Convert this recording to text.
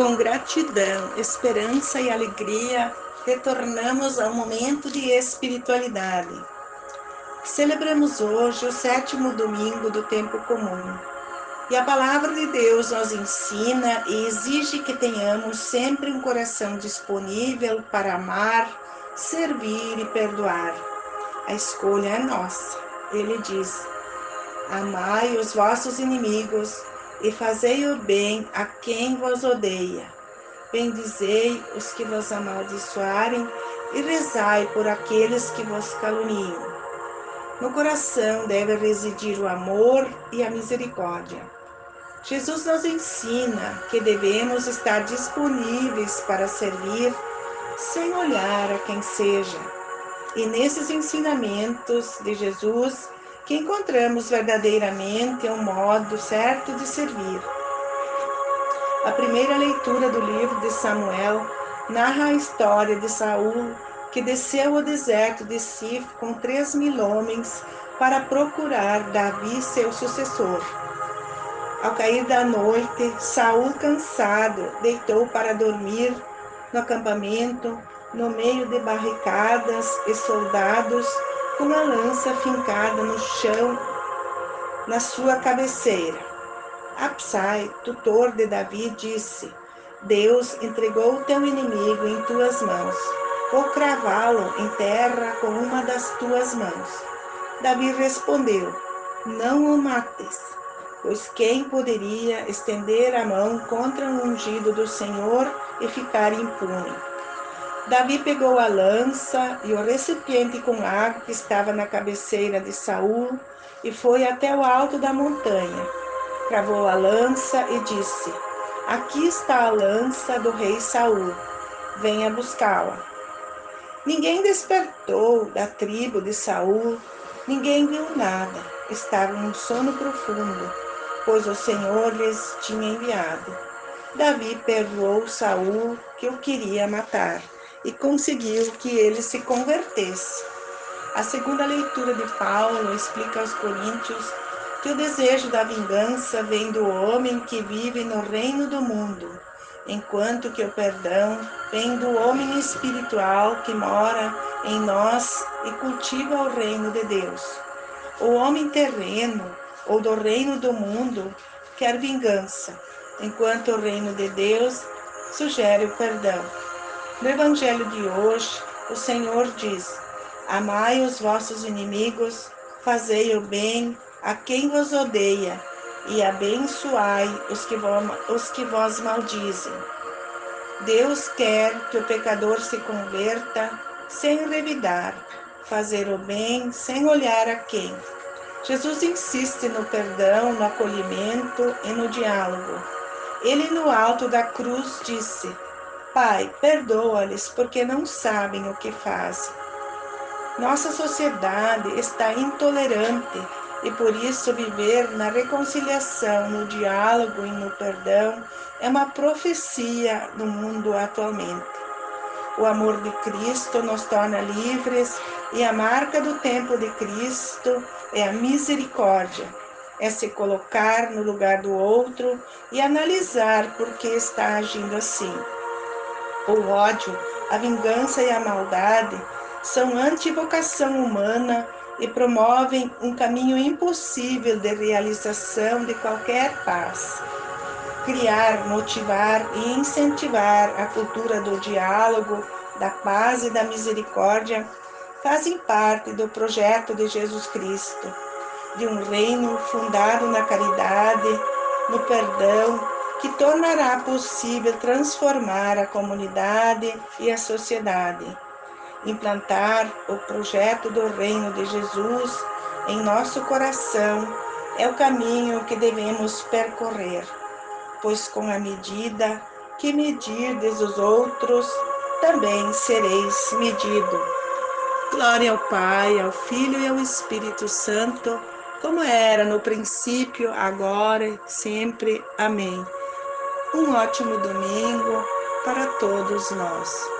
Com gratidão, esperança e alegria, retornamos ao momento de espiritualidade. Celebramos hoje o sétimo domingo do tempo comum. E a palavra de Deus nos ensina e exige que tenhamos sempre um coração disponível para amar, servir e perdoar. A escolha é nossa. Ele diz: Amai os vossos inimigos e fazei o bem a quem vos odeia. Bendizei os que vos amaldiçoarem e rezai por aqueles que vos caluniam. No coração deve residir o amor e a misericórdia. Jesus nos ensina que devemos estar disponíveis para servir sem olhar a quem seja. E nesses ensinamentos de Jesus, que encontramos verdadeiramente um modo certo de servir. A primeira leitura do livro de Samuel narra a história de Saul, que desceu ao deserto de Sif com três mil homens para procurar Davi, seu sucessor. Ao cair da noite, Saul, cansado, deitou para dormir no acampamento, no meio de barricadas e soldados com uma lança fincada no chão na sua cabeceira. Absai, tutor de Davi, disse: Deus entregou o teu inimigo em tuas mãos. Vou cravá-lo em terra com uma das tuas mãos. Davi respondeu: Não o mates, pois quem poderia estender a mão contra o ungido do Senhor e ficar impune? Davi pegou a lança e o recipiente com água que estava na cabeceira de Saul e foi até o alto da montanha. Cravou a lança e disse: Aqui está a lança do rei Saul. Venha buscá-la. Ninguém despertou da tribo de Saul, ninguém viu nada. Estavam em sono profundo, pois o Senhor lhes tinha enviado. Davi perdoou Saul, que o queria matar e conseguiu que ele se convertesse. A segunda leitura de Paulo explica aos Coríntios que o desejo da vingança vem do homem que vive no reino do mundo, enquanto que o perdão vem do homem espiritual que mora em nós e cultiva o reino de Deus. O homem terreno ou do reino do mundo quer vingança, enquanto o reino de Deus sugere o perdão. No Evangelho de hoje, o Senhor diz: Amai os vossos inimigos, fazei o bem a quem vos odeia, e abençoai os que, os que vos maldizem. Deus quer que o pecador se converta sem revidar, fazer o bem sem olhar a quem. Jesus insiste no perdão, no acolhimento e no diálogo. Ele, no alto da cruz, disse: Pai, perdoa-lhes porque não sabem o que fazem. Nossa sociedade está intolerante e por isso viver na reconciliação, no diálogo e no perdão é uma profecia no mundo atualmente. O amor de Cristo nos torna livres e a marca do tempo de Cristo é a misericórdia. É se colocar no lugar do outro e analisar por que está agindo assim. O ódio, a vingança e a maldade são antivocação humana e promovem um caminho impossível de realização de qualquer paz. Criar, motivar e incentivar a cultura do diálogo, da paz e da misericórdia fazem parte do projeto de Jesus Cristo, de um reino fundado na caridade, no perdão que tornará possível transformar a comunidade e a sociedade. Implantar o projeto do Reino de Jesus em nosso coração é o caminho que devemos percorrer, pois com a medida que medirdes os outros, também sereis medido. Glória ao Pai, ao Filho e ao Espírito Santo, como era no princípio, agora e sempre. Amém. Um ótimo domingo para todos nós.